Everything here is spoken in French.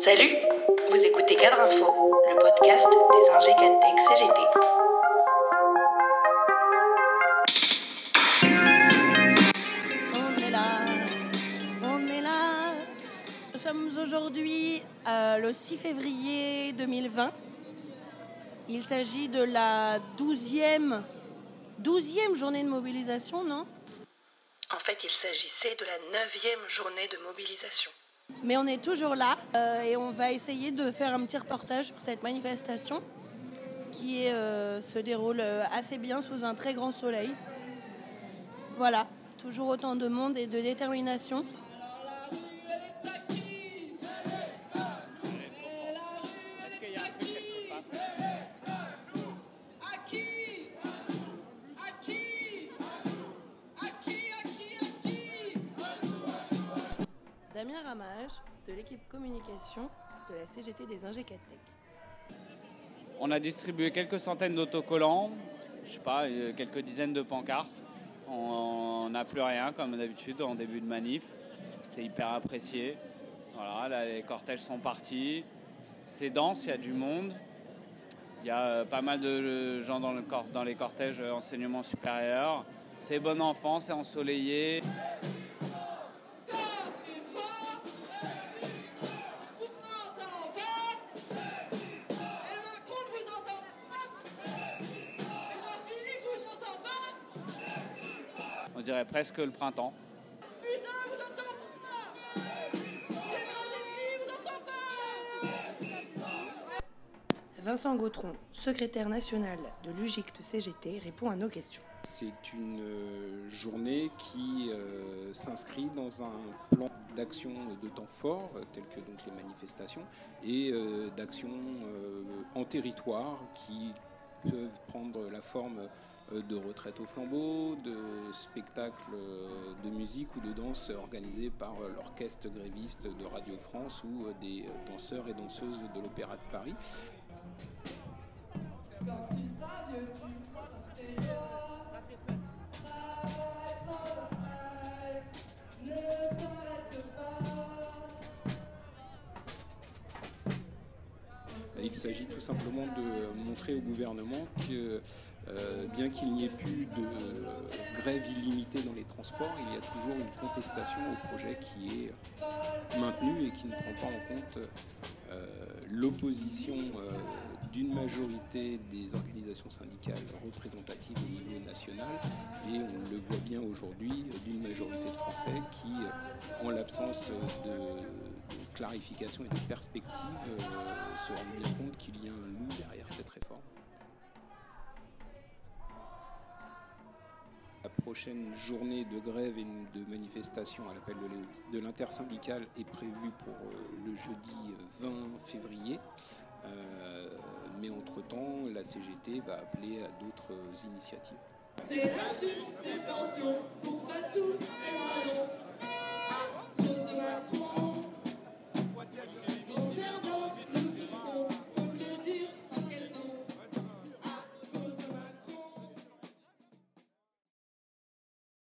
Salut, vous écoutez Cadre Info, le podcast des ingé Tech CGT. On est là, on est là. Nous sommes aujourd'hui euh, le 6 février 2020. Il s'agit de la 12e, 12e journée de mobilisation, non? En fait, il s'agissait de la neuvième journée de mobilisation. Mais on est toujours là euh, et on va essayer de faire un petit reportage sur cette manifestation qui euh, se déroule euh, assez bien sous un très grand soleil. Voilà, toujours autant de monde et de détermination. Ramage de l'équipe communication de la CGT des Ingécatech. On a distribué quelques centaines d'autocollants, je sais pas, euh, quelques dizaines de pancartes. On n'a plus rien comme d'habitude en début de manif. C'est hyper apprécié. Voilà, là, les cortèges sont partis. C'est dense, il y a du monde. Il y a euh, pas mal de gens dans, dans les cortèges euh, enseignement supérieur. C'est bon enfant, c'est ensoleillé. Dirait presque le printemps. Vincent Gautron, secrétaire national de l'UGICT CGT, répond à nos questions. C'est une euh, journée qui euh, s'inscrit dans un plan d'action de temps fort, euh, tel que donc les manifestations, et euh, d'actions euh, en territoire qui peuvent prendre la forme euh, de retraite au flambeau, de spectacles euh, de musique ou de danse organisés par euh, l'orchestre gréviste de Radio France ou euh, des euh, danseurs et danseuses de l'Opéra de Paris. Il s'agit tout simplement de montrer au gouvernement que euh, bien qu'il n'y ait plus de euh, grève illimitée dans les transports, il y a toujours une contestation au projet qui est maintenu et qui ne prend pas en compte euh, l'opposition d'une majorité des organisations syndicales représentatives au niveau national et on le voit bien aujourd'hui d'une majorité de Français qui, en l'absence de, clarification et de perspective, se rendent bien compte qu'il y a un loup derrière cette réforme. Prochaine journée de grève et de manifestation à l'appel de l'in- de l'intersyndicale est prévue pour euh, le jeudi euh, 20 février. Euh, mais entre-temps, la CGT va appeler à d'autres initiatives. Des pensions pour Fatou et.